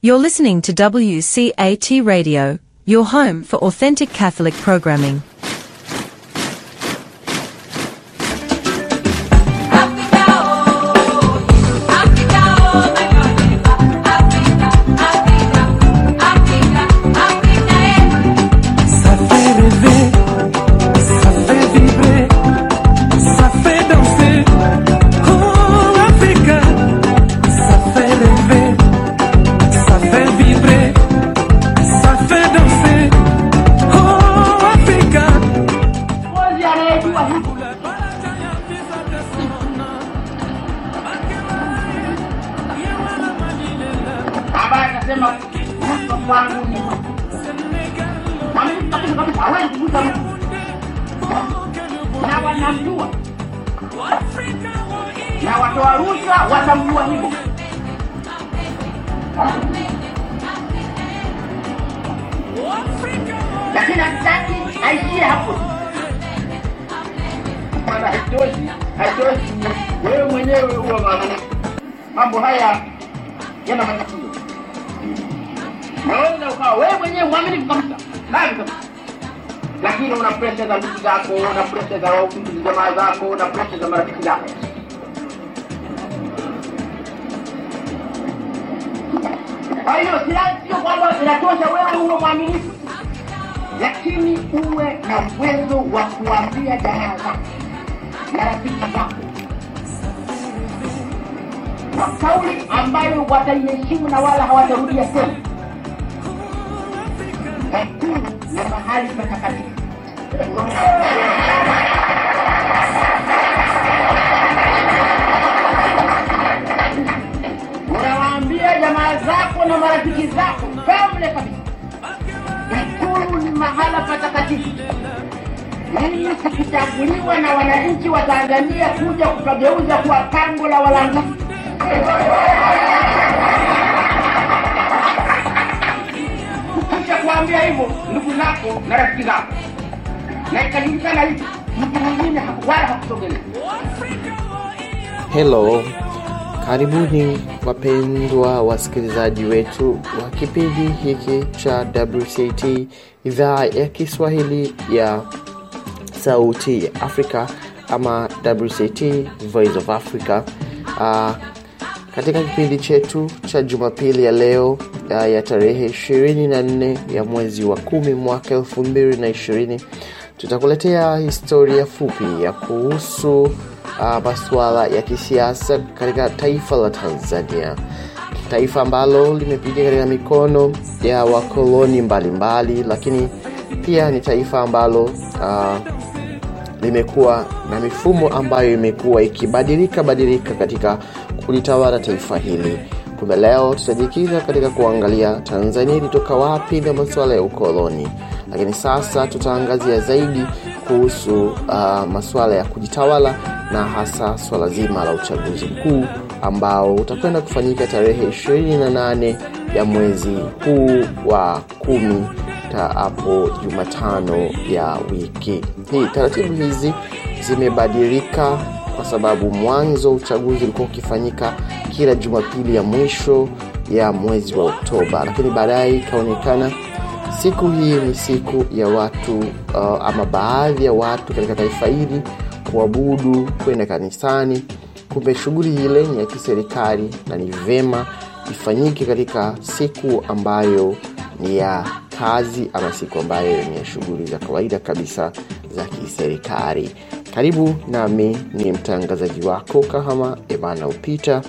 You're listening to WCAT Radio, your home for authentic Catholic programming. Zako, presha za marafiki zake. Kwa hiyo sio kwamba inatosha wewe uwe mwaminifu, lakini uwe na uwezo wa kuambia jamaa zako na rafiki zako kwa kauli ambayo wataiheshimu na wala hawatarudia tena. Ikulu ni mahali patakatifu. Jamaa zako na marafiki zako kamle kabisa, Ikulu ni mahala patakatifu. Mimi sikichaguliwa na wananchi wa Tanzania kuja kupageuza kuwa pango la walanguzi. Kisha kuambia hivyo ndugu zako na rafiki zako, na ikajulikana hivi, mtu mwingine wala hakusogelea. Hello, karibuni wapendwa wasikilizaji wetu wa kipindi hiki cha WCT idhaa ya Kiswahili ya Sauti ya Afrika ama WCT Voice of Africa. Uh, katika kipindi chetu cha Jumapili ya leo uh, ya tarehe 24 ya mwezi wa kumi mwaka 2020 tutakuletea historia fupi ya kuhusu uh, masuala ya kisiasa katika taifa la Tanzania, taifa ambalo limepiga katika mikono ya wakoloni mbalimbali, lakini pia ni taifa ambalo uh, limekuwa na mifumo ambayo imekuwa ikibadilika badilika katika kulitawala taifa hili. Kumbe leo tutajikita katika kuangalia Tanzania ilitoka wapi na masuala ya ukoloni, lakini sasa tutaangazia zaidi kuhusu uh, masuala ya kujitawala na hasa swala zima la uchaguzi mkuu ambao utakwenda kufanyika tarehe 28 ya mwezi huu wa kumi hapo Jumatano ya wiki hii. Taratibu hizi zimebadilika kwa sababu mwanzo uchaguzi ulikuwa ukifanyika kila Jumapili ya mwisho ya mwezi wa Oktoba, lakini baadaye ikaonekana siku hii ni siku ya watu uh, ama baadhi ya watu katika taifa hili kuabudu, kwenda kanisani. Kumbe shughuli ile ni ya kiserikali na ni vema ifanyike katika siku ambayo ni ya kazi ama siku ambayo ni ya shughuli za kawaida kabisa za kiserikali. Karibu nami ni mtangazaji wako Kahama emana upita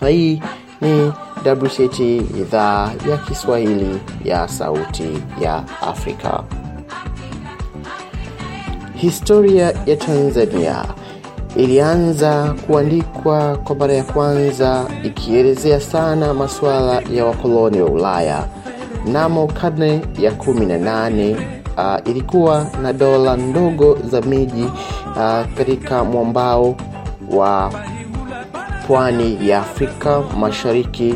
na hii ni WCT idhaa ya Kiswahili ya Sauti ya Afrika. Historia ya Tanzania ilianza kuandikwa kwa mara ya kwanza ikielezea sana masuala ya wakoloni wa Ulaya. Mnamo karne ya 18 uh, ilikuwa na dola ndogo za miji uh, katika mwambao wa pwani ya Afrika Mashariki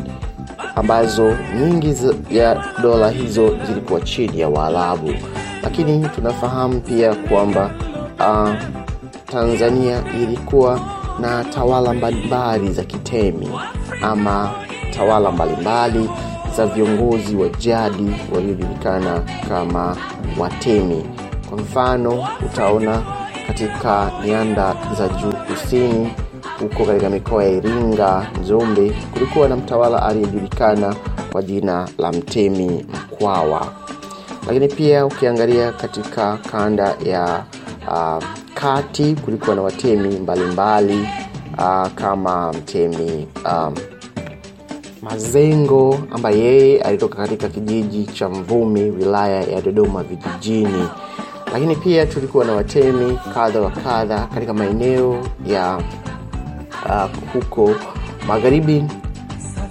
ambazo nyingi ya dola hizo zilikuwa chini ya Waarabu, lakini tunafahamu pia kwamba uh, Tanzania ilikuwa na tawala mbalimbali za kitemi ama tawala mbalimbali za viongozi wa jadi waliojulikana kama watemi. Kwa mfano utaona katika nyanda za juu kusini huko katika mikoa ya iringa njombe kulikuwa na mtawala aliyejulikana kwa jina la mtemi mkwawa lakini pia ukiangalia katika kanda ya uh, kati kulikuwa na watemi mbalimbali uh, kama mtemi um, mazengo ambaye yeye alitoka katika kijiji cha mvumi wilaya ya dodoma vijijini. Lakini pia tulikuwa na watemi kadha wa kadha katika maeneo ya uh, huko magharibi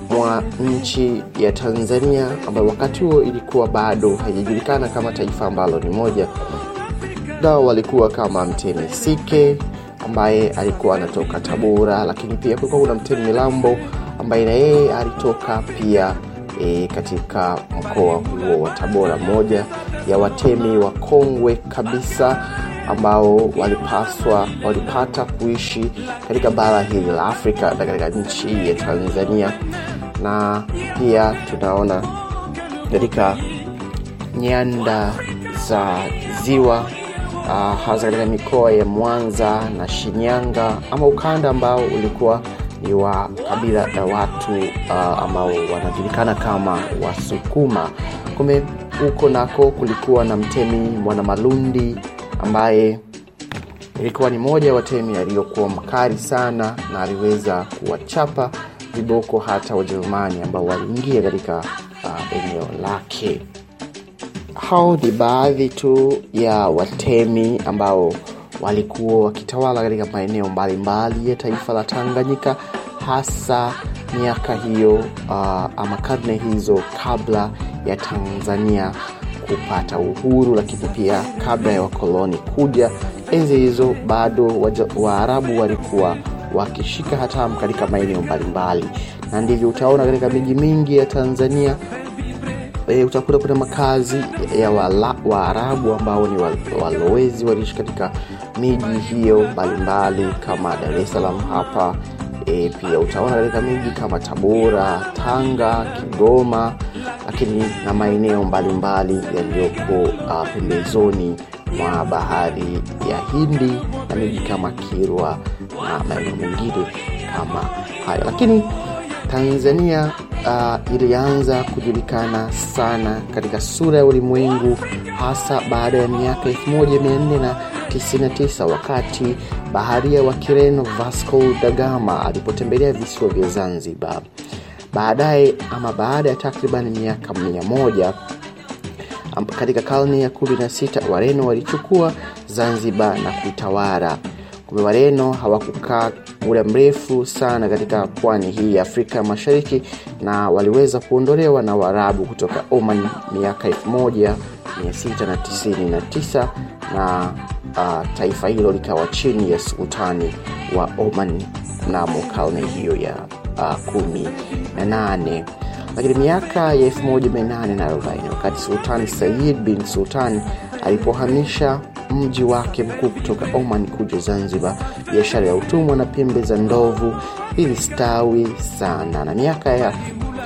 mwa nchi ya tanzania ambayo wakati huo ilikuwa bado haijajulikana kama taifa ambalo ni moja. Nao walikuwa kama mtemi sike ambaye alikuwa anatoka tabora lakini pia kulikuwa kuna mtemi milambo ambaye na yeye alitoka pia e, katika mkoa huo wa tabora moja ya watemi wa kongwe kabisa ambao walipaswa walipata kuishi katika bara hili la afrika na katika nchi ya tanzania na pia tunaona katika nyanda za ziwa uh, hasa katika mikoa ya mwanza na shinyanga ama ukanda ambao ulikuwa ni wa kabila la watu uh, ambao wanajulikana kama wasukuma. Kume huko nako kulikuwa na mtemi mwanamalundi ambaye ilikuwa ni moja ya watemi aliyokuwa mkali sana na aliweza kuwachapa viboko hata wajerumani ambao waliingia katika uh, eneo lake. Hao ni baadhi tu ya watemi ambao walikuwa wakitawala katika maeneo mbalimbali ya taifa la tanganyika hasa miaka hiyo uh, ama karne hizo kabla ya tanzania kupata uhuru lakini pia kabla ya wakoloni kuja. Enzi hizo bado waarabu walikuwa wakishika hatamu katika maeneo mbalimbali. Na ndivyo utaona katika miji mingi ya tanzania e, utakuta kuna makazi ya waarabu wa ambao ni walowezi waliishi katika miji hiyo mbalimbali kama dar es salaam hapa. E, pia utaona katika miji kama tabora tanga kigoma lakini na maeneo mbalimbali yaliyoko uh, pembezoni mwa bahari ya hindi na miji kama kirwa na maeneo mengine kama hayo. Lakini tanzania uh, ilianza kujulikana sana katika sura ya ulimwengu hasa baada ya miaka 1499 wakati baharia wa kireno vasco da gama alipotembelea visiwa vya zanzibar. Baadaye ama baada ya takriban miaka mia moja katika karne ya kumi na sita wareno walichukua zanzibar na kuitawara kumbe wareno hawakukaa muda mrefu sana katika pwani hii ya afrika mashariki na waliweza kuondolewa na waarabu kutoka oman miaka 1699 na uh, taifa hilo likawa chini ya sultani wa oman mnamo karne hiyo ya uh, kumi na nane. Lakini miaka ya 1840 wakati sultani said bin sultan alipohamisha mji wake mkuu kutoka oman kuja zanzibar. Biashara ya utumwa na pembe za ndovu ilistawi sana. Na miaka ya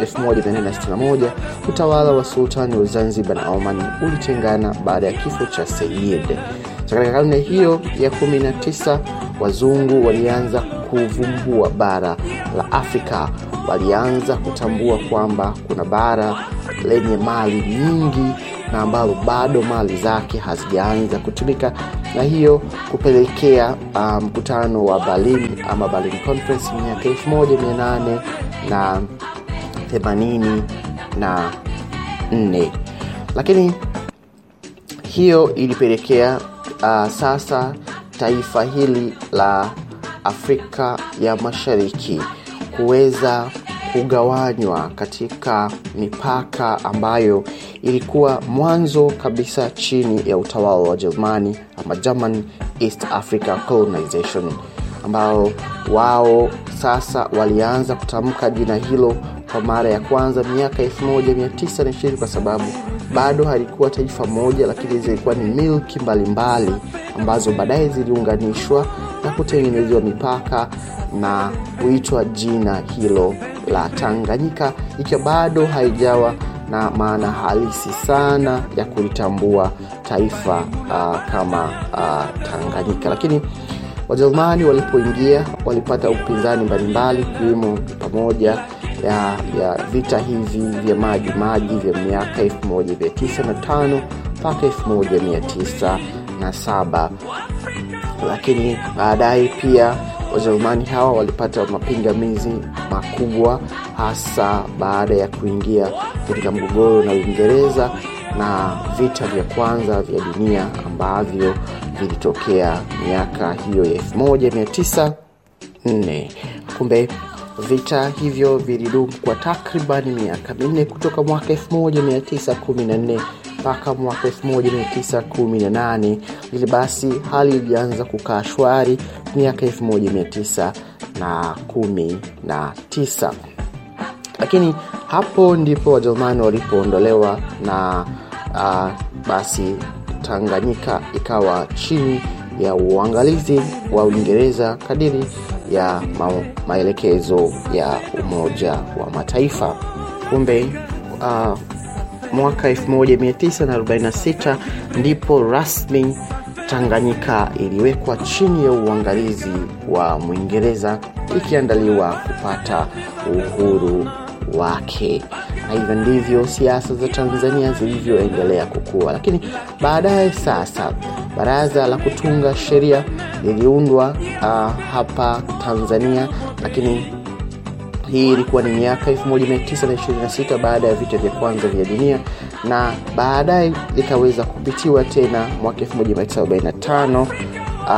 1861 utawala wa sultani wa zanzibar na oman ulitengana baada ya kifo cha sayid so katika karne hiyo ya 19 wazungu walianza kuvumbua bara la afrika. Walianza kutambua kwamba kuna bara lenye mali nyingi na ambalo bado mali zake hazijaanza kutumika. Na hiyo kupelekea mkutano um, wa berlin ama berlin conference miaka 18 na 80 na 4 lakini hiyo ilipelekea uh, sasa taifa hili la afrika ya mashariki kuweza kugawanywa katika mipaka ambayo ilikuwa mwanzo kabisa chini ya utawala wa Jerumani ama German East Africa Colonization ambao wao sasa walianza kutamka jina hilo kwa mara ya kwanza miaka 1920 kwa sababu bado halikuwa taifa moja lakini zilikuwa ni milki mbalimbali ambazo baadaye ziliunganishwa na kutengenezewa mipaka na kuitwa jina hilo la Tanganyika, ikiwa bado haijawa na maana halisi sana ya kulitambua taifa uh, kama uh, Tanganyika. Lakini Wajerumani walipoingia walipata upinzani mbalimbali, ikiwemo pamoja ya, ya vita hivi vya maji maji vya miaka 1905 mpaka 1907 lakini baadaye pia Wajerumani hawa walipata mapingamizi makubwa, hasa baada ya kuingia katika mgogoro na Uingereza na vita vya kwanza vya dunia ambavyo vilitokea miaka hiyo ya 1904. Kumbe vita hivyo vilidumu kwa takriban miaka minne kutoka mwaka 1914 mpaka mwaka 1918 ili basi hali ilianza kukaa shwari miaka 1919 lakini hapo ndipo wajerumani walipoondolewa na uh, basi tanganyika ikawa chini ya uangalizi wa uingereza kadiri ya ma maelekezo ya umoja wa mataifa. Kumbe uh, mwaka 1946 ndipo rasmi Tanganyika iliwekwa chini ya uangalizi wa Mwingereza ikiandaliwa kupata uhuru wake, na hivyo ndivyo siasa za Tanzania zilivyoendelea kukua. Lakini baadaye sasa baraza la kutunga sheria liliundwa uh, hapa Tanzania, lakini hii ilikuwa ni miaka 1926 baada ya vita vya kwanza vya dunia na baadaye likaweza kupitiwa tena mwaka 1945 uh,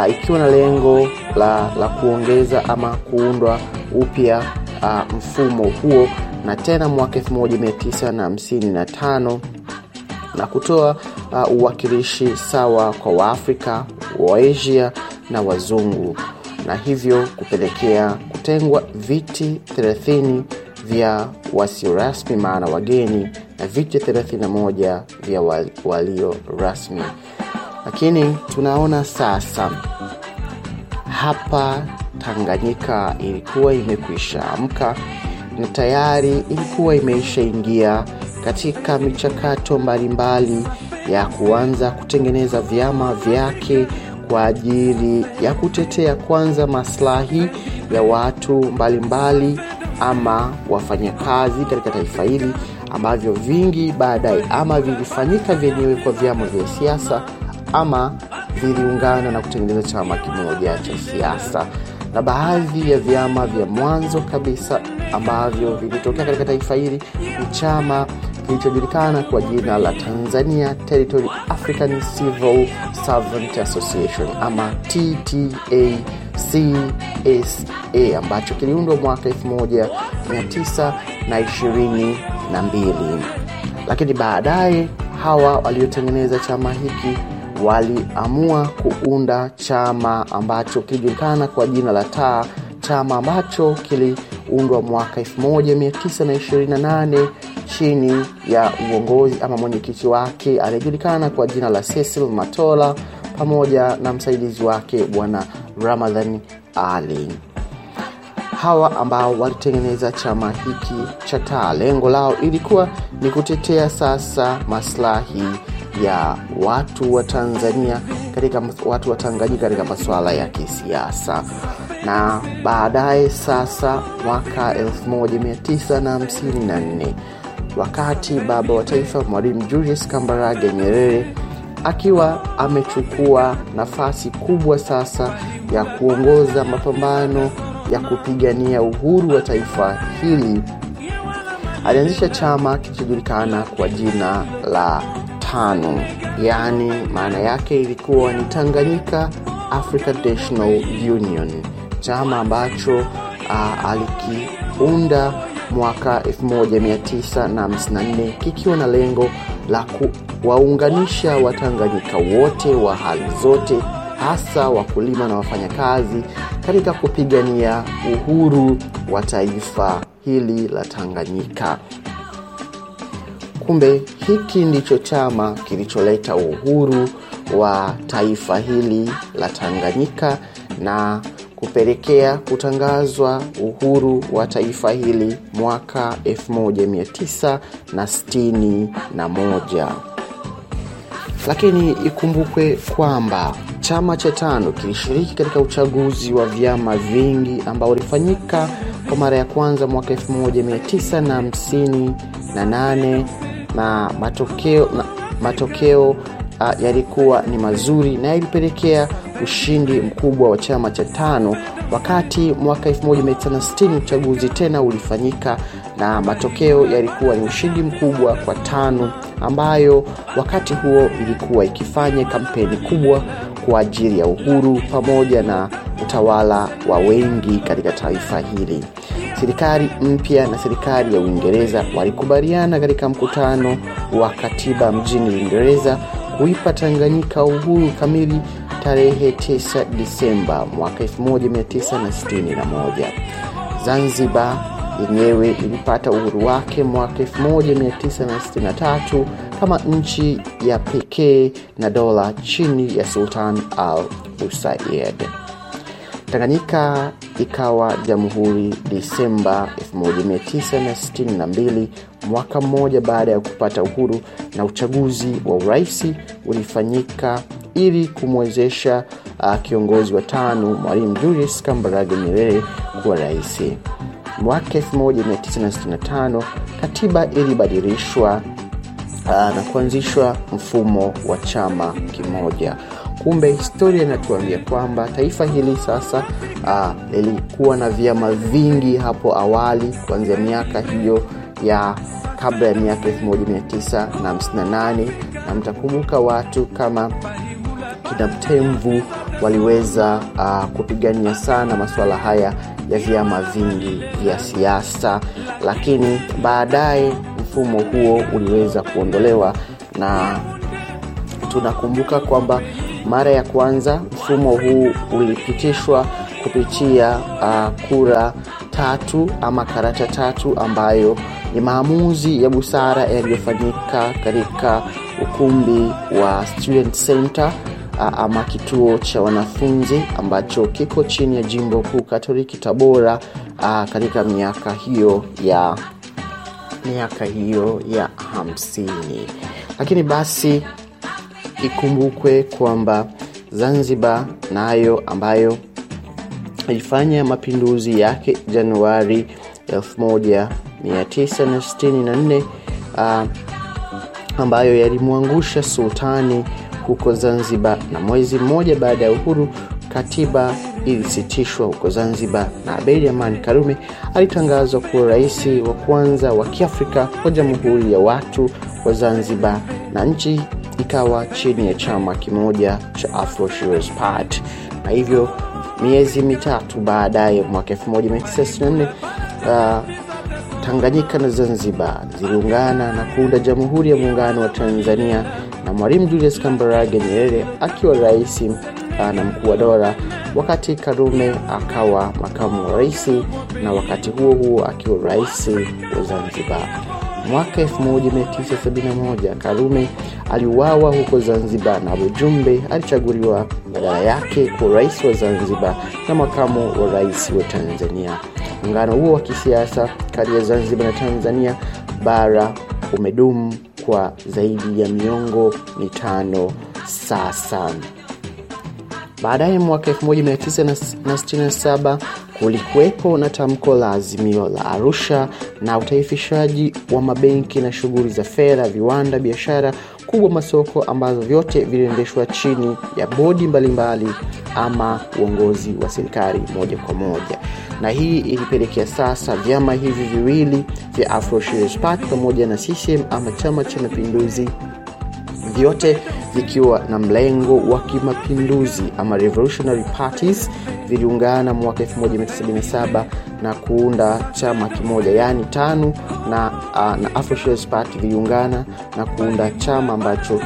ikiwa na lengo la, la kuongeza ama kuundwa upya uh, mfumo huo na tena mwaka 1955 na kutoa uh, uwakilishi sawa kwa waafrika waasia na wazungu na hivyo kupelekea kutengwa viti 30 vya wasio rasmi maana wageni na viti 31 vya walio rasmi. Lakini tunaona sasa hapa tanganyika ilikuwa imekwisha amka na tayari ilikuwa imeishaingia katika michakato mbalimbali ya kuanza kutengeneza vyama vyake kwa ajili ya kutetea kwanza maslahi ya watu mbalimbali mbali, ama wafanyakazi katika taifa hili ambavyo vingi baadaye ama vilifanyika vyenyewe kwa vyama vya siasa ama viliungana na kutengeneza chama kimoja cha siasa na baadhi ya vyama vya mwanzo kabisa ambavyo vilitokea katika taifa hili ni chama kilichojulikana kwa jina la Tanzania Territory African Civil Servant Association ama TTACSA ambacho kiliundwa mwaka 1922 lakini baadaye hawa waliotengeneza chama hiki waliamua kuunda chama ambacho kilijulikana kwa jina la taa chama ambacho kiliundwa mwaka 1928 chini ya uongozi ama mwenyekiti wake aliyejulikana kwa jina la Cecil Matola pamoja na msaidizi wake bwana Ramadhan Ali. Hawa ambao walitengeneza chama hiki cha taa, lengo lao ilikuwa ni kutetea sasa maslahi ya watu wa Tanzania katika watu wa Tanganyika katika masuala ya kisiasa. Na baadaye sasa mwaka 1954 wakati baba wa taifa mwalimu Julius Kambarage Nyerere akiwa amechukua nafasi kubwa sasa ya kuongoza mapambano ya kupigania uhuru wa taifa hili alianzisha chama kilichojulikana kwa jina la tano yaani maana yake ilikuwa ni Tanganyika African National Union chama ambacho uh, alikiunda mwaka 1954 kikiwa na lengo la kuwaunganisha watanganyika wote wa hali zote hasa wakulima na wafanyakazi katika kupigania uhuru wa taifa hili la Tanganyika. Kumbe hiki ndicho chama kilicholeta uhuru wa taifa hili la Tanganyika na kupelekea kutangazwa uhuru wa taifa hili mwaka 1961 lakini ikumbukwe kwamba chama cha tano kilishiriki katika uchaguzi wa vyama vingi ambao ulifanyika kwa mara ya kwanza mwaka 1958 na matokeo, na matokeo uh, yalikuwa ni mazuri na ilipelekea ushindi mkubwa wa chama cha tano wakati mwaka 1960 uchaguzi tena ulifanyika na matokeo yalikuwa ni ushindi mkubwa kwa tano ambayo wakati huo ilikuwa ikifanya kampeni kubwa kwa ajili ya uhuru pamoja na utawala wa wengi katika taifa hili serikali mpya na serikali ya uingereza walikubaliana katika mkutano wa katiba mjini uingereza kuipa tanganyika uhuru kamili tarehe 9 disemba mwaka 1961 zanzibar yenyewe ilipata uhuru wake mwaka 1963 kama nchi ya pekee na dola chini ya sultan al usaid tanganyika ikawa jamhuri disemba 1962 mwaka mmoja baada ya kupata uhuru na uchaguzi wa uraisi ulifanyika ili kumwezesha uh, kiongozi wa tano mwalimu julius kambarage nyerere kuwa raisi mwaka 1965 katiba ilibadilishwa uh, na kuanzishwa mfumo wa chama kimoja kumbe historia inatuambia kwamba taifa hili sasa uh, lilikuwa na vyama vingi hapo awali kuanzia miaka hiyo ya kabla ya miaka 1958 na mtakumbuka watu kama kina mtemvu waliweza uh, kupigania sana masuala haya ya vyama vingi vya siasa. Lakini baadaye mfumo huo uliweza kuondolewa na tunakumbuka kwamba mara ya kwanza mfumo huu ulipitishwa kupitia uh, kura tatu ama karata tatu ambayo ni maamuzi ya busara yaliyofanyika katika ukumbi wa student center ama kituo cha wanafunzi ambacho kiko chini ya jimbo kuu katoliki tabora uh, katika miaka hiyo ya miaka hiyo ya hamsini. Lakini basi ikumbukwe kwamba zanzibar nayo ambayo ilifanya mapinduzi yake januari 1964 uh, ambayo yalimwangusha sultani huko zanzibar na mwezi mmoja baada ya uhuru katiba ilisitishwa huko zanzibar na abedi amani karume alitangazwa kuwa rais wa kwanza wa kiafrika wa jamhuri ya watu wa zanzibar na nchi ikawa chini ya chama kimoja cha afro Shirazi Party. Na hivyo miezi mitatu baadaye mwaka 1964 uh, tanganyika na zanzibar ziliungana na kuunda jamhuri ya muungano wa tanzania na mwalimu julius kambarage nyerere akiwa rais uh, na mkuu wa dola wakati karume akawa makamu wa rais na wakati huo huo akiwa rais wa zanzibar mwaka 1971 karume aliuawa huko zanzibar na bujumbe alichaguliwa badala yake kwa rais wa zanzibar na makamu wa rais wa tanzania. Muungano huo wa kisiasa kati ya zanzibar na tanzania bara umedumu kwa zaidi ya miongo mitano sasa. Baadaye mwaka 1967 kulikuwepo na tamko la azimio la arusha na utaifishaji wa mabenki na shughuli za fedha viwanda biashara kubwa masoko ambazo vyote viliendeshwa chini ya bodi mbalimbali ama uongozi wa serikali moja kwa moja. Na hii ilipelekea sasa vyama hivi viwili vya afro Party pamoja na ccm ama chama cha mapinduzi vyote vikiwa na mlengo wa kimapinduzi. Ama revolutionary parties viliungana mwaka 1977 na kuunda chama kimoja. Yaani tano na, uh, na Afro Party viliungana na kuunda chama ambacho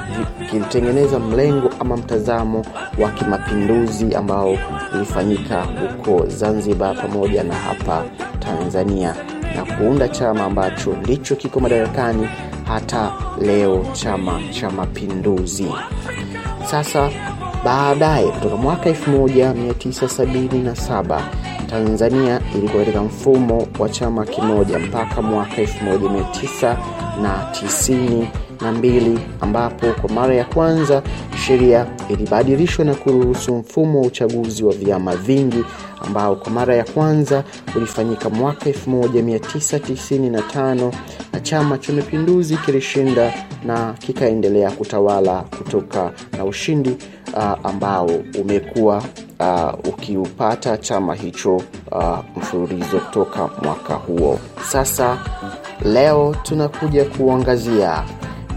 kilitengeneza mlengo ama mtazamo wa kimapinduzi ambao ulifanyika huko zanzibar pamoja na hapa tanzania na kuunda chama ambacho ndicho kiko madarakani hata leo chama cha mapinduzi. Sasa baadaye kutoka mwaka 1977 tanzania ilikuwa katika mfumo wa chama kimoja mpaka mwaka 1992 ambapo kwa mara ya kwanza sheria ilibadilishwa na kuruhusu mfumo wa uchaguzi wa vyama vingi ambao kwa mara ya kwanza ulifanyika mwaka 1995 na chama cha mapinduzi kilishinda na kikaendelea kutawala kutoka na ushindi uh, ambao umekuwa uh, ukiupata chama hicho uh, mfululizo kutoka mwaka huo. Sasa leo tunakuja kuangazia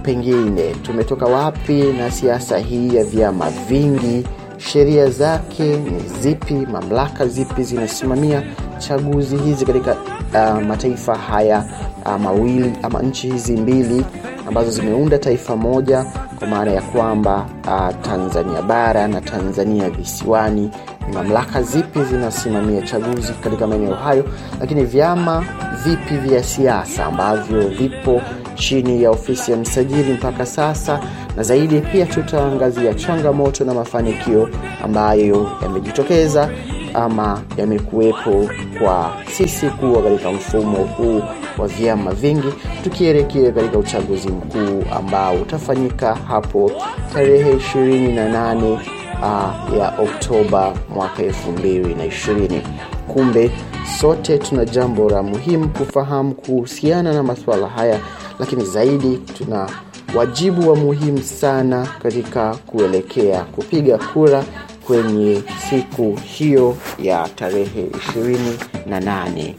pengine tumetoka wapi na siasa hii ya vyama vingi sheria zake ni zipi mamlaka zipi zinasimamia chaguzi hizi katika uh, mataifa haya uh, mawili ama nchi hizi mbili ambazo zimeunda taifa moja kwa maana ya kwamba uh, tanzania bara na tanzania visiwani. ni mamlaka zipi zinasimamia chaguzi katika maeneo hayo lakini vyama vipi vya siasa ambavyo vipo chini ya ofisi ya msajili mpaka sasa na zaidi pia tutaangazia changamoto na mafanikio ambayo yamejitokeza ama yamekuwepo kwa sisi kuwa katika mfumo huu wa vyama vingi tukielekea katika uchaguzi mkuu ambao utafanyika hapo tarehe 28 uh, ya oktoba mwaka 220 kumbe sote tuna jambo la muhimu kufahamu kuhusiana na masuala haya lakini zaidi tuna wajibu wa muhimu sana katika kuelekea kupiga kura kwenye siku hiyo ya tarehe 28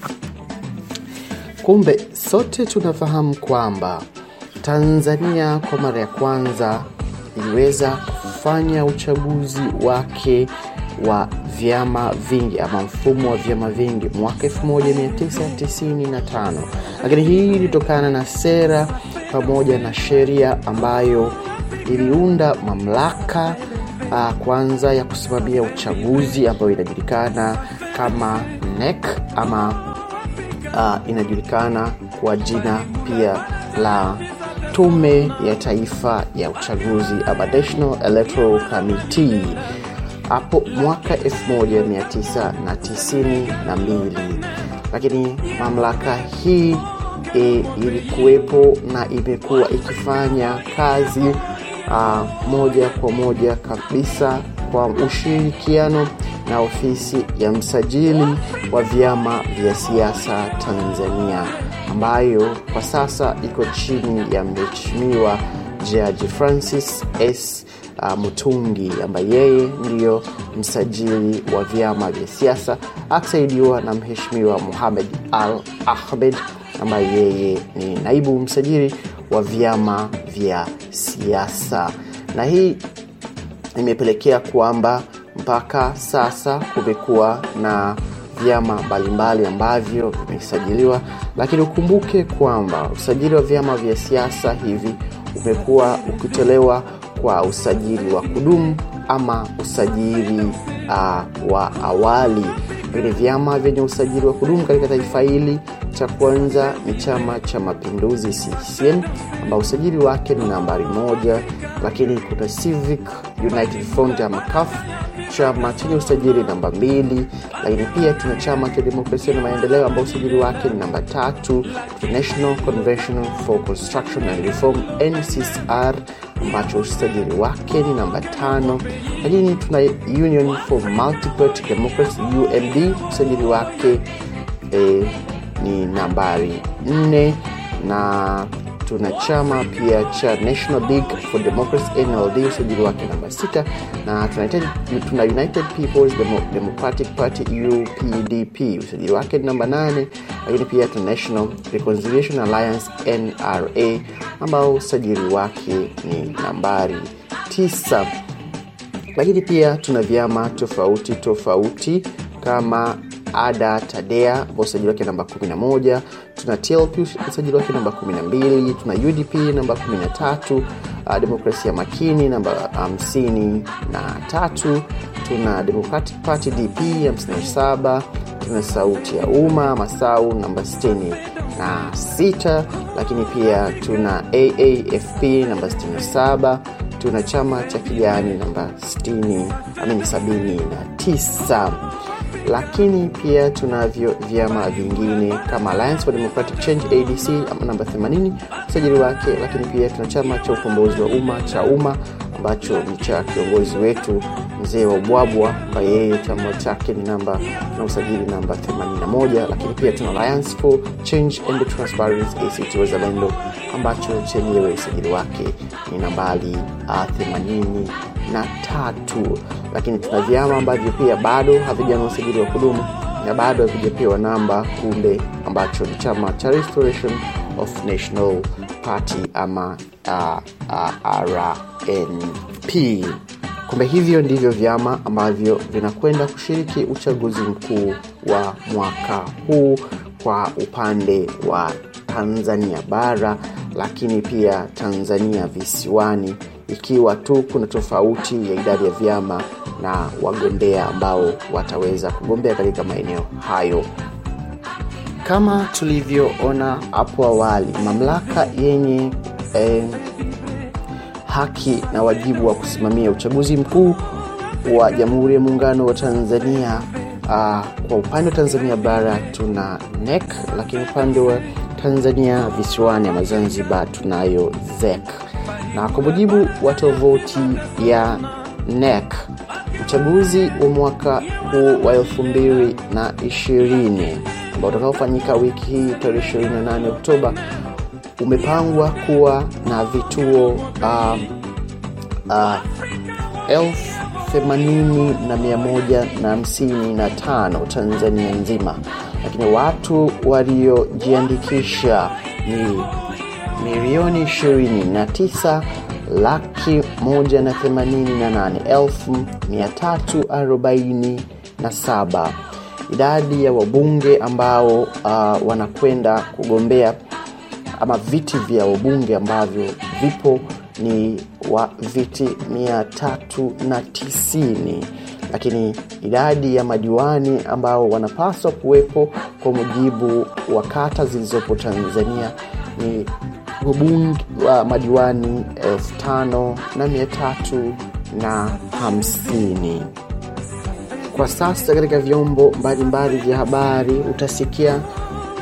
kumbe sote tunafahamu kwamba tanzania kwa mara ya kwanza iliweza kufanya uchaguzi wake wa vyama vingi ama mfumo wa vyama vingi mwaka 1995 lakini hii ilitokana na sera pamoja na sheria ambayo iliunda mamlaka uh, kwanza ya kusimamia uchaguzi ambayo inajulikana kama NEC ama uh, inajulikana kwa jina pia la tume ya taifa ya uchaguzi National Electoral Committee hapo mwaka 1992 lakini mamlaka hii e, ilikuwepo na imekuwa ikifanya kazi a, moja kwa moja kabisa kwa ushirikiano na ofisi ya msajili wa vyama vya siasa tanzania ambayo kwa sasa iko chini ya mheshimiwa jaji francis s. Uh, mutungi ambaye yeye ndiyo msajili wa vyama vya siasa akisaidiwa na mheshimiwa muhamed al ahmed ambaye yeye ni naibu msajili wa vyama vya siasa. Na hii imepelekea kwamba mpaka sasa kumekuwa na vyama mbalimbali ambavyo vimesajiliwa lakini ukumbuke kwamba usajili wa vyama vya siasa hivi umekuwa ukitolewa kwa usajili wa kudumu ama usajili uh, wa awali. Vile vyama vyenye usajili wa kudumu katika taifa hili cha kwanza ni chama cha mapinduzi ccm ambao usajili wake ni nambari moja lakini kuna civic united front ama caf chama chenye usajili namba mbili lakini pia tuna chama cha demokrasia na maendeleo ambao usajili wake ni namba tatu national convention for construction and reform nccr ambacho usajili wake ni namba tano. Lakini tuna union for multiparty democracy umd usajili wake eh, ni nambari nne. Na tuna chama pia cha national league for democracy nld usajili wake namba sita. Na tuna united, peoples democratic party updp usajili wake namba nane. Lakini pia tuna national reconciliation alliance nra ambao usajili wake ni nambari tisa. Lakini pia tuna vyama tofauti tofauti kama ada tadea ambao usajili wake namba 11 tuna tlp usajili wake namba 12 tuna udp namba 13 uh, demokrasia makini namba 53 tuna democratic party dp 57 tuna sauti ya umma masau namba 66 lakini pia tuna aafp namba 67 tuna chama cha kijani namba 60 amini 79 lakini pia tunavyo vyama vingine kama Alliance for Democratic Change ADC namba 80 usajili wake, lakini pia tuna chama cha ukombozi wa umma cha umma ambacho ni cha kiongozi wetu mzee wa Ubwabwa ambaye yeye chama chake ni namba na usajili namba 81, lakini pia tuna Alliance for Change and Transparency ACT Wazalendo ambacho chenyewe usajili wake ni nambari uh, 80 na tatu. Lakini tuna vyama ambavyo pia bado havijana usajili wa kudumu na bado havijapewa namba kule ambacho ni chama cha restoration of national party ama uh, uh, rnp kumbe hivyo ndivyo vyama ambavyo vinakwenda kushiriki uchaguzi mkuu wa mwaka huu kwa upande wa tanzania bara lakini pia tanzania visiwani ikiwa tu kuna tofauti ya idadi ya vyama na wagombea ambao wataweza kugombea katika maeneo hayo. Kama tulivyoona hapo awali mamlaka yenye eh, haki na wajibu wa kusimamia uchaguzi mkuu wa jamhuri ya muungano wa tanzania uh, kwa upande wa tanzania bara tuna nek lakini upande wa tanzania visiwani ama zanzibar tunayo zek na kwa mujibu wa tovuti ya nec uchaguzi wa mwaka huu wa 220 ambao utakaofanyika wiki hii tarehe 28 oktoba umepangwa kuwa na vituo uh, uh, elfu themanini na mia moja na hamsini na tano tanzania nzima. Lakini watu waliojiandikisha ni milioni ishirini na tisa laki moja na themanini na nane elfu mia tatu arobaini na saba. Idadi ya wabunge ambao uh, wanakwenda kugombea ama viti vya wabunge ambavyo vipo ni wa viti 390 lakini idadi ya madiwani ambao wanapaswa kuwepo kwa mujibu wa kata zilizopo tanzania ni wabunge wa madiwani elfu tano na mia tatu na hamsini. Kwa sasa katika vyombo mbalimbali vya habari utasikia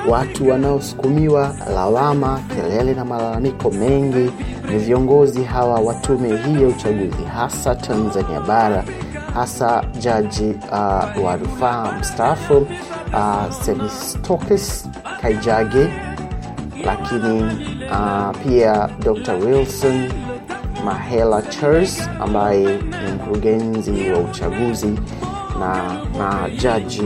watu wanaosukumiwa lawama kelele na malalamiko mengi. Ni viongozi hawa wa tume hii ya uchaguzi hasa tanzania bara hasa jaji uh, wa rufaa mstaafu uh, semistokis kaijage lakini uh, pia dr wilson mahela chers ambaye ni mkurugenzi wa uchaguzi na, na jaji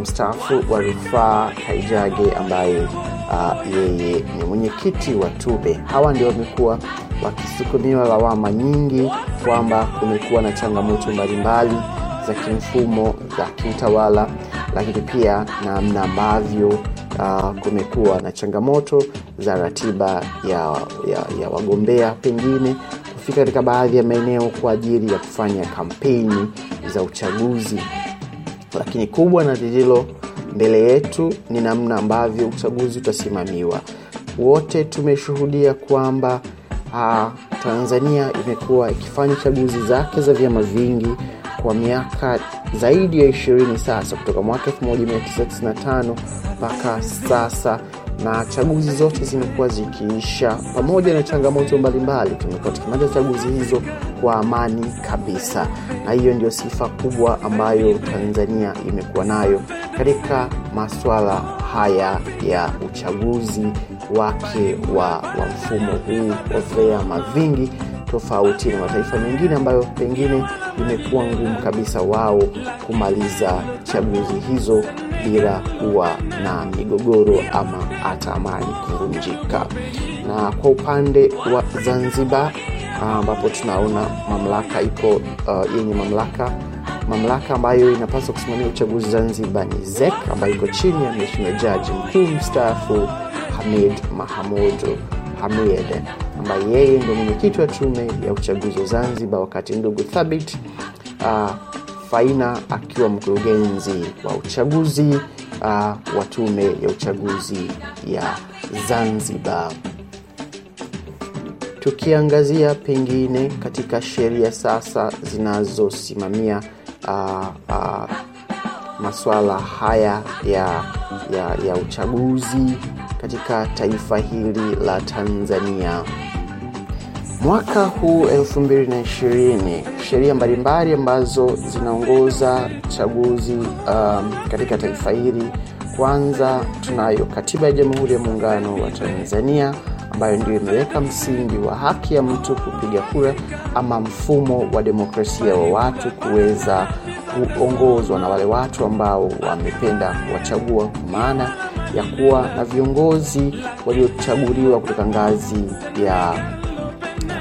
mstaafu um, wa rufaa kaijage ambaye uh, yeye ni mwenyekiti wa tume hawa ndio wamekuwa wakisukumiwa lawama nyingi kwamba kumekuwa na changamoto mbalimbali za kimfumo za kiutawala lakini pia namna ambavyo uh, kumekuwa na changamoto za ratiba ya, ya, ya wagombea pengine kufika katika baadhi ya maeneo kwa ajili ya kufanya kampeni za uchaguzi. Lakini kubwa na lililo mbele yetu ni namna ambavyo uchaguzi utasimamiwa. Wote tumeshuhudia kwamba uh, tanzania imekuwa ikifanya chaguzi zake za vyama vingi kwa miaka zaidi ya ishirini sasa kutoka mwaka 1995 mpaka sasa. Na chaguzi zote zimekuwa zikiisha pamoja na changamoto mbalimbali. Tumekuwa tukimaliza chaguzi hizo kwa amani kabisa. Na hiyo ndio sifa kubwa ambayo tanzania imekuwa nayo katika maswala haya ya uchaguzi wake wa, wa mfumo huu wa vyama vingi tofauti na mataifa mengine ambayo pengine imekuwa ngumu kabisa wao kumaliza chaguzi hizo bila kuwa na migogoro ama hata amani kuvunjika. Na kwa upande wa zanzibar ambapo tunaona mamlaka iko uh, yenye mamlaka mamlaka ambayo inapaswa kusimamia uchaguzi zanzibar ni zek ambayo iko chini ya mheshimiwa jaji mkuu mstaafu hamid mahamudu hamid ambaye yeye ndio mwenyekiti wa tume ya uchaguzi wa zanzibar wakati ndugu thabit uh, faina akiwa mkurugenzi wa uchaguzi uh, wa tume ya uchaguzi ya zanzibar tukiangazia pengine katika sheria sasa zinazosimamia uh, uh, masuala haya ya, ya, ya uchaguzi katika taifa hili la Tanzania. Mwaka huu 2020 sheria mbalimbali ambazo zinaongoza chaguzi um, katika taifa hili. Kwanza tunayo katiba ya Jamhuri ya Muungano wa Tanzania ambayo ndio imeweka msingi wa haki ya mtu kupiga kura ama mfumo wa demokrasia wa watu kuweza kuongozwa na wale watu ambao wamependa kuwachagua, kwa maana ya kuwa na viongozi waliochaguliwa kutoka ngazi ya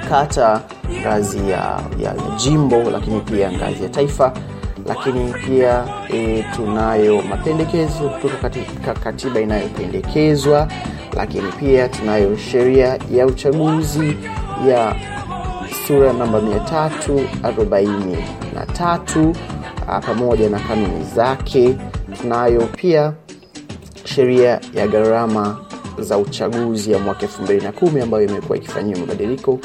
kata, ngazi ya, ya, ya jimbo, lakini pia ngazi ya taifa. Lakini pia e, tunayo mapendekezo kutoka katika katiba inayopendekezwa, lakini pia tunayo sheria ya uchaguzi ya sura namba 343 pamoja na kanuni zake. Tunayo pia sheria ya gharama za uchaguzi ya mwaka 2010 ambayo imekuwa ikifanyiwa mabadiliko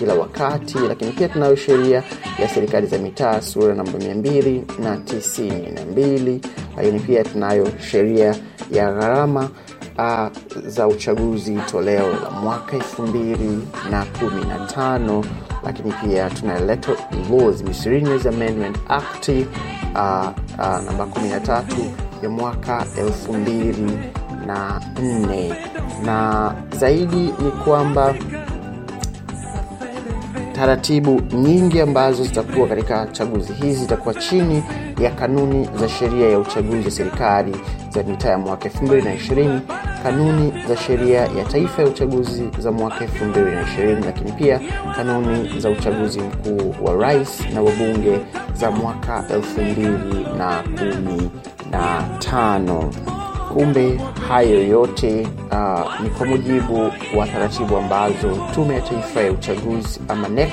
kila wakati, lakini pia tunayo sheria ya serikali za mitaa sura namba 292, lakini pia tunayo sheria ya gharama uh, za uchaguzi toleo la mwaka 2015, lakini pia tuna Laws Amendment Act uh, uh, namba 13 ya mwaka 2004 na zaidi ni kwamba taratibu nyingi ambazo zitakuwa katika chaguzi hizi zitakuwa chini ya kanuni za sheria ya uchaguzi wa serikali za mitaa ya mwaka 220 kanuni za sheria ya taifa ya uchaguzi za mwaka 220 lakini pia kanuni za uchaguzi mkuu wa rais na wabunge za mwaka 2015 kumbe hayo yote uh, ni kwa mujibu wa taratibu ambazo tume ya taifa ya uchaguzi ama NEC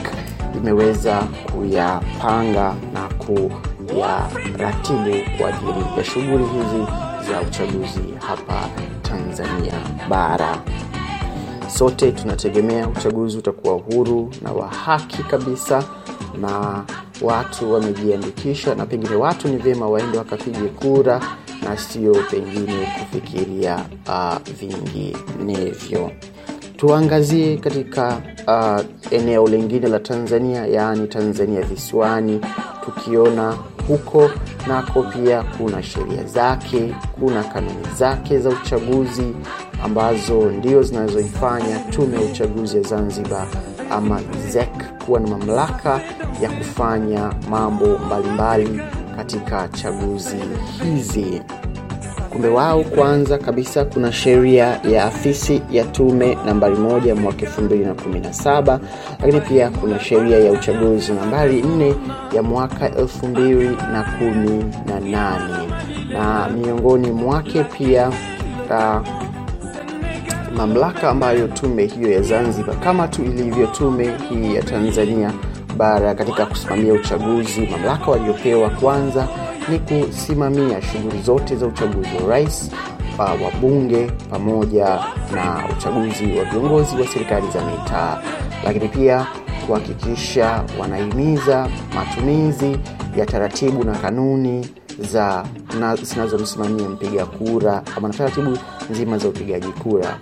imeweza kuyapanga na kuyaratibu kwa ajili ya shughuli hizi za uchaguzi hapa Tanzania bara. Sote tunategemea uchaguzi utakuwa huru na wa haki kabisa, na watu wamejiandikisha, na pengine watu ni vyema waende wakapige kura na sio pengine kufikiria uh, vinginevyo. Tuangazie katika uh, eneo lingine la Tanzania, yaani Tanzania visiwani, tukiona huko nako pia kuna sheria zake, kuna kanuni zake za uchaguzi ambazo ndio zinazoifanya tume ya uchaguzi ya Zanzibar ama zek kuwa na mamlaka ya kufanya mambo mbalimbali katika chaguzi hizi. Kumbe wao kwanza kabisa kuna sheria ya afisi ya tume nambari moja mwaka 2017 lakini pia kuna sheria ya uchaguzi nambari 4 ya mwaka 2018 na miongoni mwake pia uh, mamlaka ambayo tume hiyo ya Zanzibar kama tu ilivyo tume hii ya Tanzania bara katika kusimamia uchaguzi, mamlaka waliopewa kwanza ni kusimamia shughuli zote za uchaguzi wa rais, wa bunge pamoja na uchaguzi wa viongozi wa serikali za mitaa, lakini pia kuhakikisha wanahimiza matumizi ya taratibu na kanuni za zinazomsimamia mpiga kura ama na taratibu nzima za upigaji kura,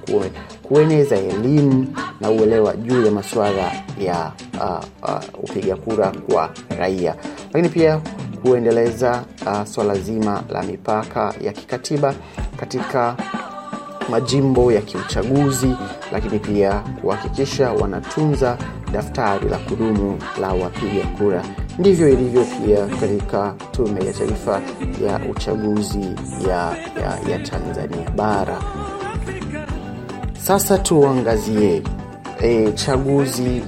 kueneza elimu na uelewa juu ya masuala ya uh, uh, upiga kura kwa raia, lakini pia kuendeleza uh, swala zima la mipaka ya kikatiba katika majimbo ya kiuchaguzi, lakini pia kuhakikisha wanatunza daftari la kudumu la wapiga kura. Ndivyo ilivyo pia katika Tume ya Taifa ya Uchaguzi ya, ya, ya Tanzania Bara. Sasa tuangazie e, chaguzi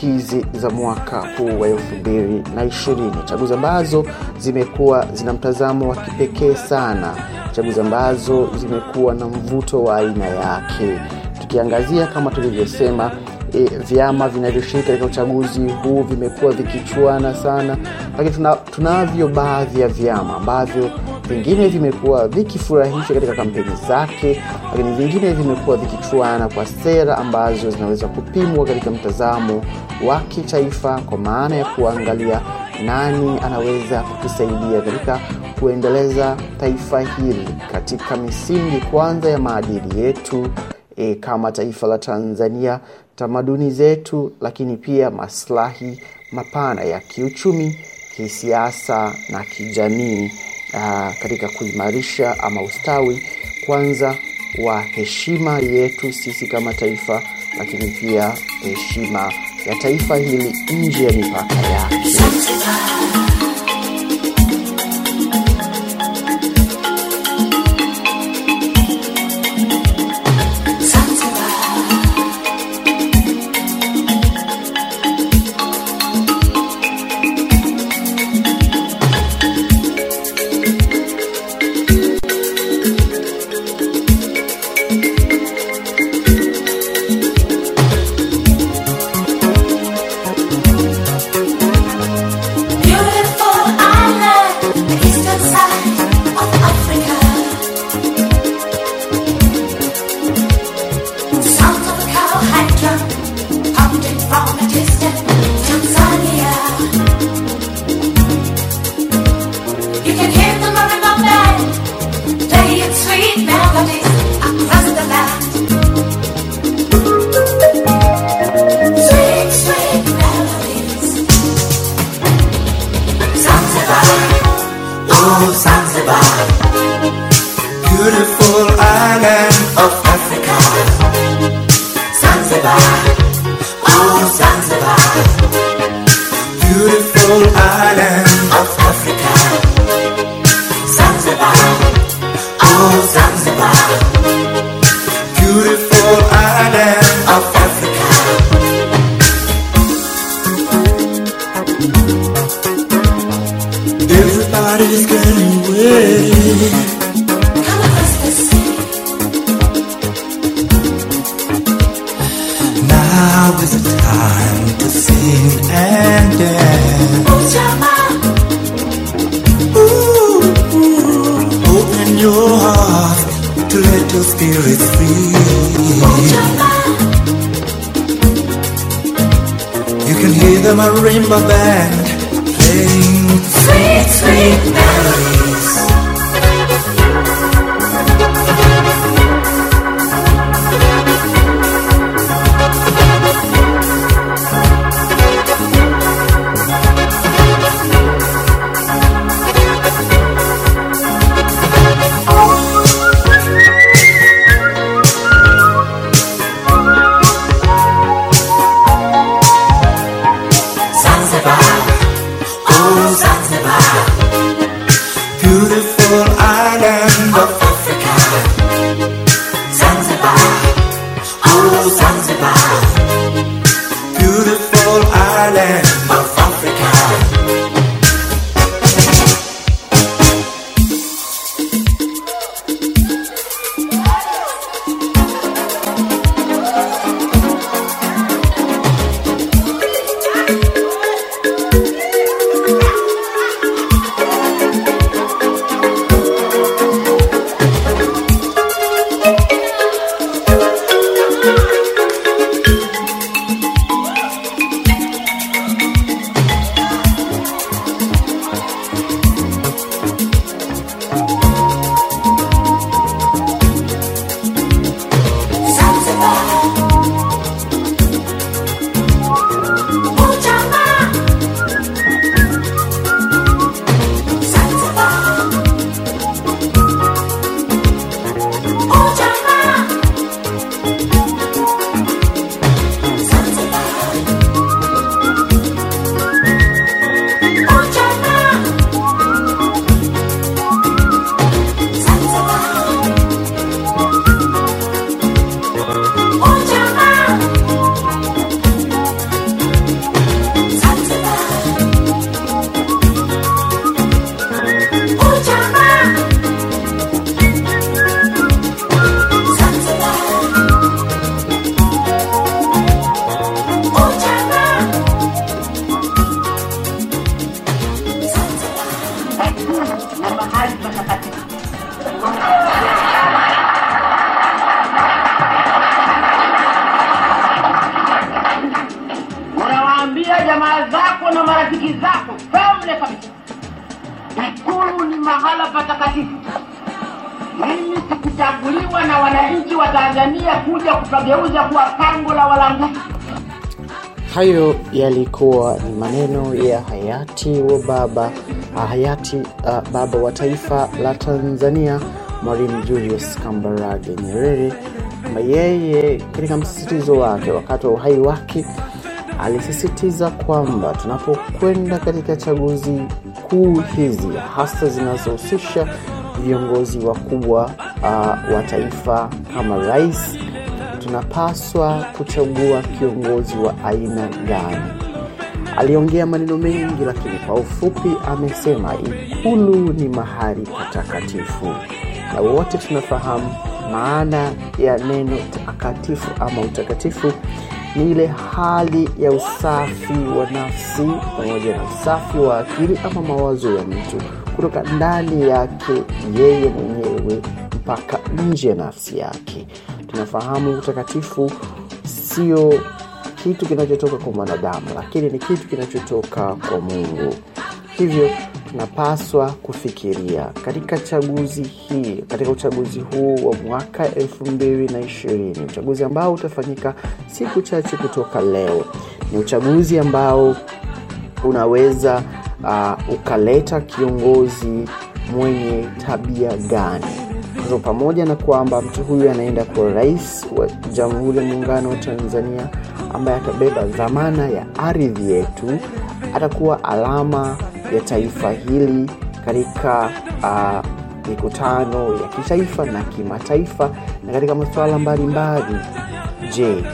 hizi za mwaka huu wa elfu mbili na ishirini, chaguzi ambazo zimekuwa zina mtazamo wa kipekee sana, chaguzi ambazo zimekuwa na mvuto wa aina yake, tukiangazia kama tulivyosema e, vyama vinavyoshiriki katika uchaguzi huu vimekuwa vikichuana sana, lakini tuna, tunavyo baadhi ya vyama ambavyo vingine vimekuwa vikifurahisha katika kampeni zake, lakini vingine vimekuwa vikichuana kwa sera ambazo zinaweza kupimwa katika mtazamo wa kitaifa, kwa maana ya kuangalia nani anaweza kutusaidia katika kuendeleza taifa hili katika misingi kwanza ya maadili yetu e, kama taifa la Tanzania, tamaduni zetu, lakini pia maslahi mapana ya kiuchumi, kisiasa na kijamii aa, katika kuimarisha ama ustawi kwanza wa heshima yetu sisi kama taifa, lakini pia heshima ya taifa hili nje ya mipaka yake. Yalikuwa ni maneno ya hayati wa baba uh, hayati uh, baba wa taifa la Tanzania Mwalimu Julius Kambarage Nyerere, ambaye yeye katika msisitizo wake wakati wa uhai wake alisisitiza kwamba tunapokwenda katika chaguzi kuu hizi hasa zinazohusisha viongozi wakubwa uh, wa taifa kama rais tunapaswa kuchagua kiongozi wa aina gani. Aliongea maneno mengi, lakini kwa ufupi amesema ikulu ni mahali patakatifu, na wote tunafahamu maana ya neno takatifu ama utakatifu ni ile hali ya usafi wa nafsi pamoja na usafi wa akili ama mawazo ya mtu kutoka ndani yake yeye mwenyewe mpaka nje ya nafsi yake. Tunafahamu utakatifu sio kitu kinachotoka kwa mwanadamu, lakini ni kitu kinachotoka kwa Mungu. Hivyo tunapaswa kufikiria katika chaguzi hii, katika uchaguzi huu wa mwaka elfu mbili na ishirini, uchaguzi ambao utafanyika siku chache kutoka leo. Ni uchaguzi ambao unaweza uh, ukaleta kiongozi mwenye tabia gani so pamoja na kwamba mtu huyu anaenda kuwa rais wa jamhuri ya muungano wa tanzania ambaye atabeba dhamana ya ardhi yetu atakuwa alama ya taifa hili katika uh, mikutano ya kitaifa na kimataifa na katika masuala mbalimbali. Je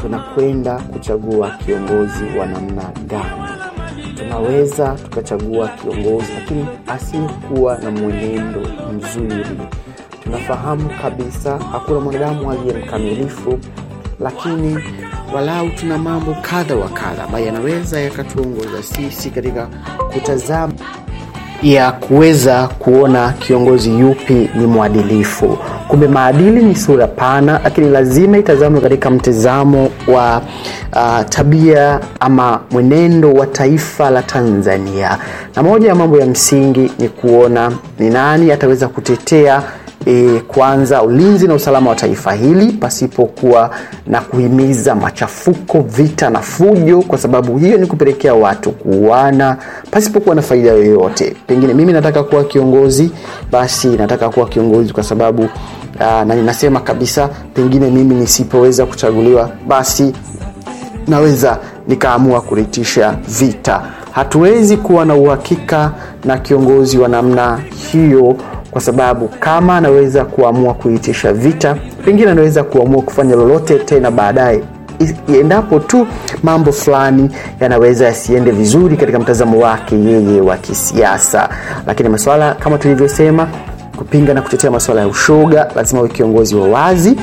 tunakwenda kuchagua kiongozi wa namna gani? Tunaweza tukachagua kiongozi lakini asiyekuwa na mwenendo mzuri tunafahamu kabisa hakuna mwanadamu aliye mkamilifu lakini walau tuna mambo kadha wa kadha ambayo yanaweza yakatuongoza sisi katika kutazama ya kuweza kuona kiongozi yupi ni mwadilifu. Kumbe maadili ni sura pana lakini lazima itazamwe katika mtizamo wa uh, tabia ama mwenendo wa taifa la tanzania. Na moja ya mambo ya msingi ni kuona ni nani ataweza kutetea e, kwanza ulinzi na usalama wa taifa hili pasipokuwa na kuhimiza machafuko vita na fujo kwa sababu hiyo ni kupelekea watu kuuana pasipokuwa na faida yoyote. Pengine mimi nataka kuwa kiongozi basi nataka kuwa kiongozi kwa sababu na ninasema kabisa pengine mimi nisipoweza kuchaguliwa basi naweza nikaamua kuritisha vita. Hatuwezi kuwa na uhakika na kiongozi wa namna hiyo kwa sababu kama anaweza kuamua kuitisha vita pengine anaweza kuamua kufanya lolote tena baadaye. Endapo tu mambo fulani yanaweza yasiende vizuri katika mtazamo wake yeye wa kisiasa. Lakini masuala kama tulivyosema kupinga na kutetea masuala ya ushoga lazima uwe kiongozi wa wazi.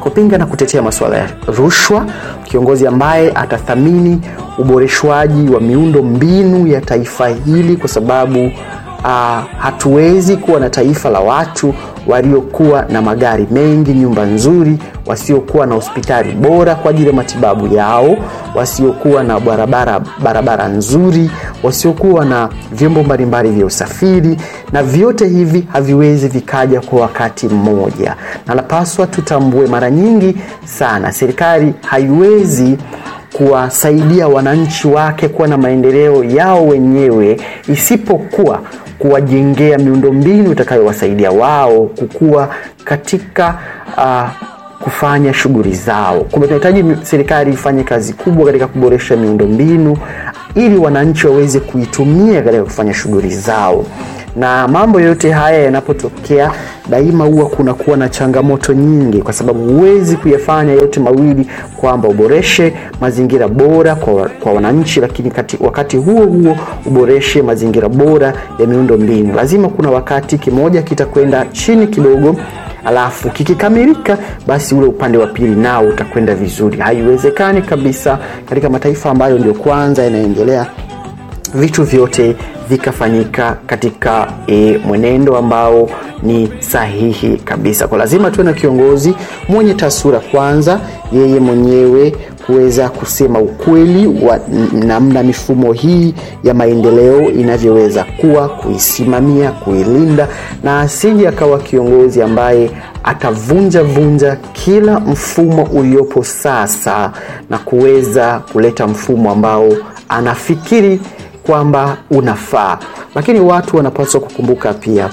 Kupinga na kutetea masuala ya rushwa kiongozi ambaye atathamini uboreshwaji wa miundo mbinu ya taifa hili kwa sababu uh, hatuwezi kuwa na taifa la watu waliokuwa na magari mengi nyumba nzuri wasiokuwa na hospitali bora kwa ajili ya matibabu yao wasiokuwa na barabara barabara nzuri wasiokuwa na vyombo mbalimbali vya usafiri na vyote hivi haviwezi vikaja kwa wakati mmoja. Na napaswa tutambue mara nyingi sana serikali haiwezi kuwasaidia wananchi wake kuwa na maendeleo yao wenyewe isipokuwa kuwajengea miundombinu itakayowasaidia wao kukua katika uh, kufanya shughuli zao. Kumbe tunahitaji serikali ifanye kazi kubwa katika kuboresha miundombinu ili wananchi waweze kuitumia katika kufanya shughuli zao na mambo yote haya yanapotokea daima huwa kunakuwa na changamoto nyingi kwa sababu huwezi kuyafanya yote mawili kwamba uboreshe mazingira bora kwa, kwa wananchi lakini kati, wakati huo huo uboreshe mazingira bora ya miundo mbinu lazima kuna wakati kimoja kitakwenda chini kidogo alafu kikikamilika basi ule upande wa pili nao utakwenda vizuri. Haiwezekani kabisa katika mataifa ambayo ndio kwanza yanaendelea vitu vyote vikafanyika katika e, mwenendo ambao ni sahihi kabisa. Kwa lazima tuwe na kiongozi mwenye taswira kwanza yeye mwenyewe kuweza kusema ukweli wa namna mifumo hii ya maendeleo inavyoweza kuwa, kuisimamia, kuilinda, na asije akawa kiongozi ambaye atavunja vunja kila mfumo uliopo sasa na kuweza kuleta mfumo ambao anafikiri kwamba unafaa. Lakini watu wanapaswa kukumbuka pia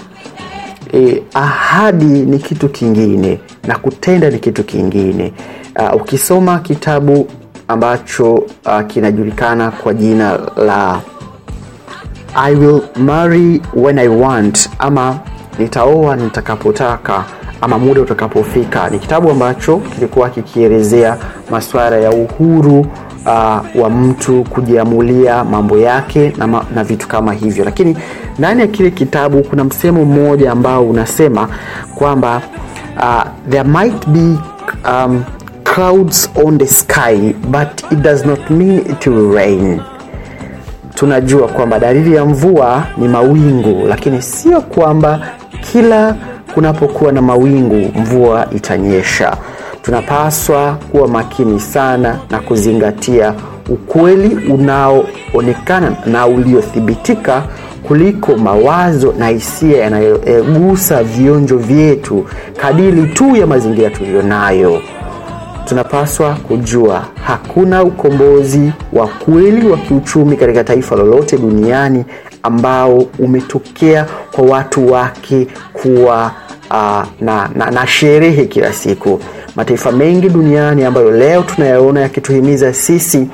e, ahadi ni kitu kingine na kutenda ni kitu kingine. Uh, ukisoma kitabu ambacho uh, kinajulikana kwa jina la I will marry when I want ama nitaoa nitakapotaka ama muda utakapofika ni kitabu ambacho kilikuwa kikielezea masuala ya uhuru uh, wa mtu kujiamulia mambo yake na, ma, na vitu kama hivyo. Lakini ndani ya kile kitabu kuna msemo mmoja ambao unasema kwamba uh, there might be um, clouds on the sky but it does not mean it will rain. Tunajua kwamba dalili ya mvua ni mawingu lakini sio kwamba kila kunapokuwa na mawingu mvua itanyesha tunapaswa kuwa makini sana na kuzingatia ukweli unaoonekana na uliothibitika kuliko mawazo na hisia yanayogusa vionjo vyetu kadiri tu ya mazingira tuliyonayo. Tunapaswa kujua hakuna ukombozi wa kweli wa kiuchumi katika taifa lolote duniani ambao umetokea kwa watu wake kuwa uh, na, na, na sherehe kila siku mataifa mengi duniani ambayo leo tunayaona yakituhimiza sisi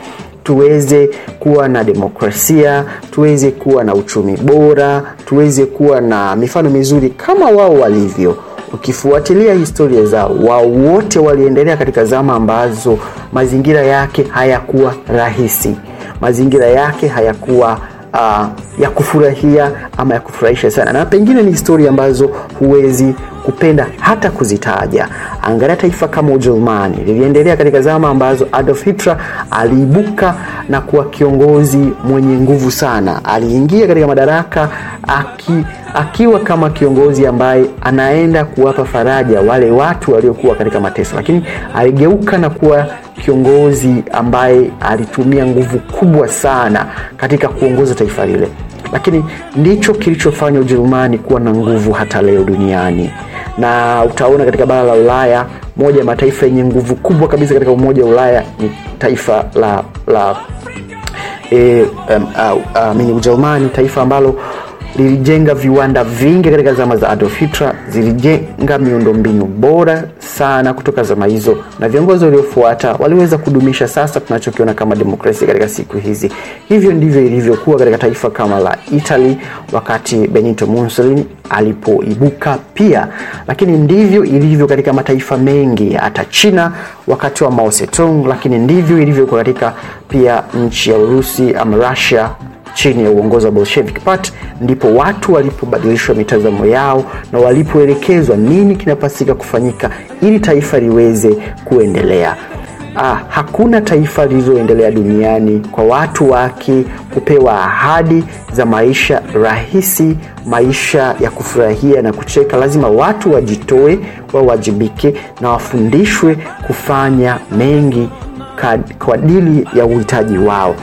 tuweze kuwa na demokrasia tuweze kuwa na uchumi bora tuweze kuwa na mifano mizuri kama wao walivyo. Ukifuatilia historia zao wao wote waliendelea katika zama ambazo mazingira yake hayakuwa rahisi. Mazingira yake hayakuwa uh, ya kufurahia ama ya kufurahisha sana. Na pengine ni historia ambazo huwezi kupenda hata kuzitaja. Angalia taifa kama ujerumani. Liliendelea katika zama ambazo adolf hitler aliibuka na kuwa kiongozi mwenye nguvu sana. Aliingia katika madaraka aki, akiwa kama kiongozi ambaye anaenda kuwapa faraja wale watu waliokuwa katika mateso. Lakini aligeuka na kuwa kiongozi ambaye alitumia nguvu kubwa sana katika kuongoza taifa lile. Lakini ndicho kilichofanya ujerumani kuwa na nguvu hata leo duniani. Na utaona katika bara la ulaya moja ya mataifa yenye nguvu kubwa kabisa katika umoja wa ulaya ni taifa la la e, um, uh, uh, ujerumani taifa ambalo lilijenga viwanda vingi katika zama za Adolf Hitler, zilijenga miundombinu bora sana kutoka zama hizo, na viongozi waliofuata waliweza kudumisha sasa tunachokiona kama demokrasia katika siku hizi. Hivyo ndivyo ilivyokuwa katika taifa kama la Italy wakati Benito Mussolini alipoibuka pia, lakini ndivyo ilivyo katika mataifa mengi, hata China wakati wa Mao lakini ndivyo ilivyokuwa katika pia nchi ya Urusi ama Russia chini ya uongozi wa Bolshevik Party ndipo watu walipobadilishwa mitazamo yao na walipoelekezwa nini kinapasika kufanyika ili taifa liweze kuendelea. Ah, hakuna taifa lililoendelea duniani kwa watu wake kupewa ahadi za maisha rahisi, maisha ya kufurahia na kucheka. Lazima watu wajitoe, wawajibike na wafundishwe kufanya mengi kwa ajili ya uhitaji wao.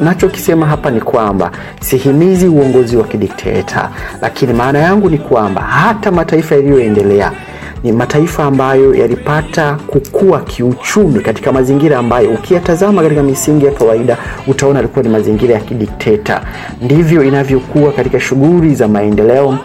Nachokisema nacho hapa ni kwamba sihimizi uongozi wa kidikteta, lakini maana yangu ni kwamba hata mataifa yaliyoendelea ni mataifa ambayo yalipata kukua kiuchumi katika mazingira ambayo ukiyatazama katika misingi ya kawaida utaona alikuwa ni mazingira ya kidikteta. Ndivyo inavyokuwa katika shughuli za maendeleo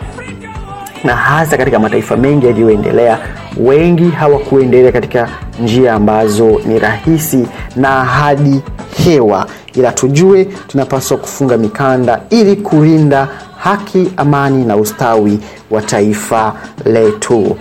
na hasa katika mataifa mengi yaliyoendelea wengi hawakuendelea katika njia ambazo ni rahisi na hadi hewa. Ila tujue tunapaswa kufunga mikanda ili kulinda haki amani na ustawi wa taifa letu.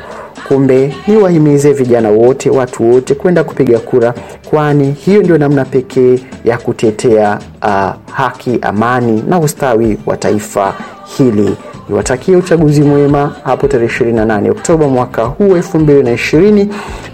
Kumbe ni wahimize vijana wote watu wote kwenda kupiga kura kwani hiyo ndio namna pekee ya kutetea uh, haki amani na ustawi wa taifa hili niwatakie uchaguzi mwema hapo tarehe 28 oktoba mwaka huu 2020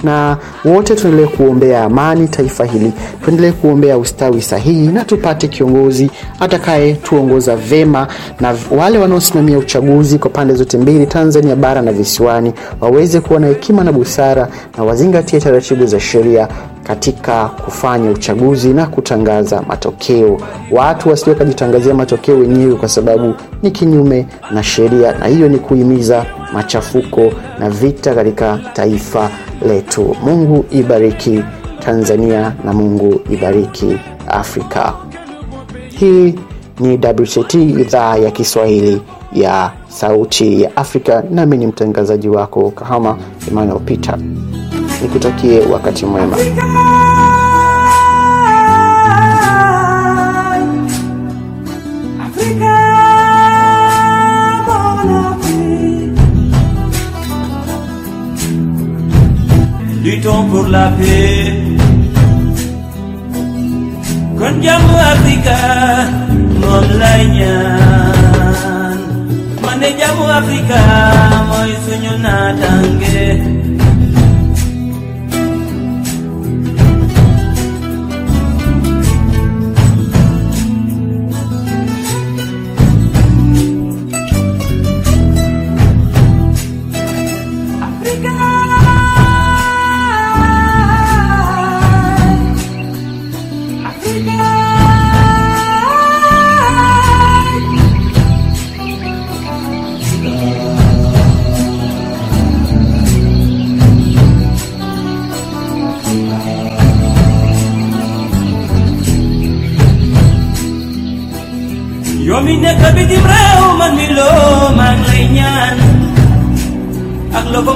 na wote tuendelee kuombea amani taifa hili. Tuendelee kuombea ustawi sahihi na tupate kiongozi atakaye tuongoza vema. Na wale wanaosimamia uchaguzi kwa pande zote mbili tanzania bara na visiwani waweze kuwa na hekima na busara na wazingatie taratibu za sheria katika kufanya uchaguzi na kutangaza matokeo. Watu wasio kajitangazia matokeo wenyewe, kwa sababu ni kinyume na sheria, na hiyo ni kuhimiza machafuko na vita katika taifa letu. Mungu ibariki Tanzania na Mungu ibariki Afrika. Hii ni WCT idhaa ya Kiswahili ya Sauti ya Afrika, nami ni mtangazaji wako Kahama Emmanuel Peter. Nikutakie wakati mwema. Luttons pour la paix. Kon jàmmu Afrika moom lay ñaan. Man de jàmmu Afrika mooy suñu naataange.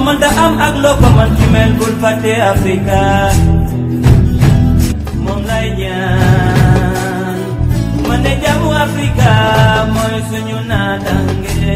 Mën da am ak loo ko mën ci mel bul fàtte Afrika. Moom lay ñaan. Man de jàmmu Afrika mooy suñu naataange.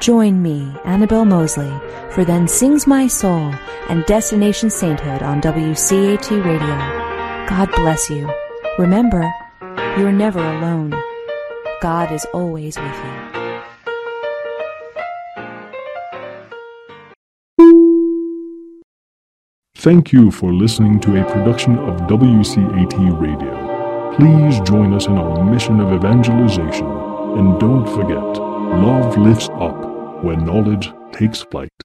Join me, Annabelle Mosley, for Then Sings My Soul and Destination Sainthood on WCAT Radio. God bless you. Remember, you're never alone. God is always with you. Thank you for listening to a production of WCAT Radio. Please join us in our mission of evangelization and don't forget, love lifts up when knowledge takes flight.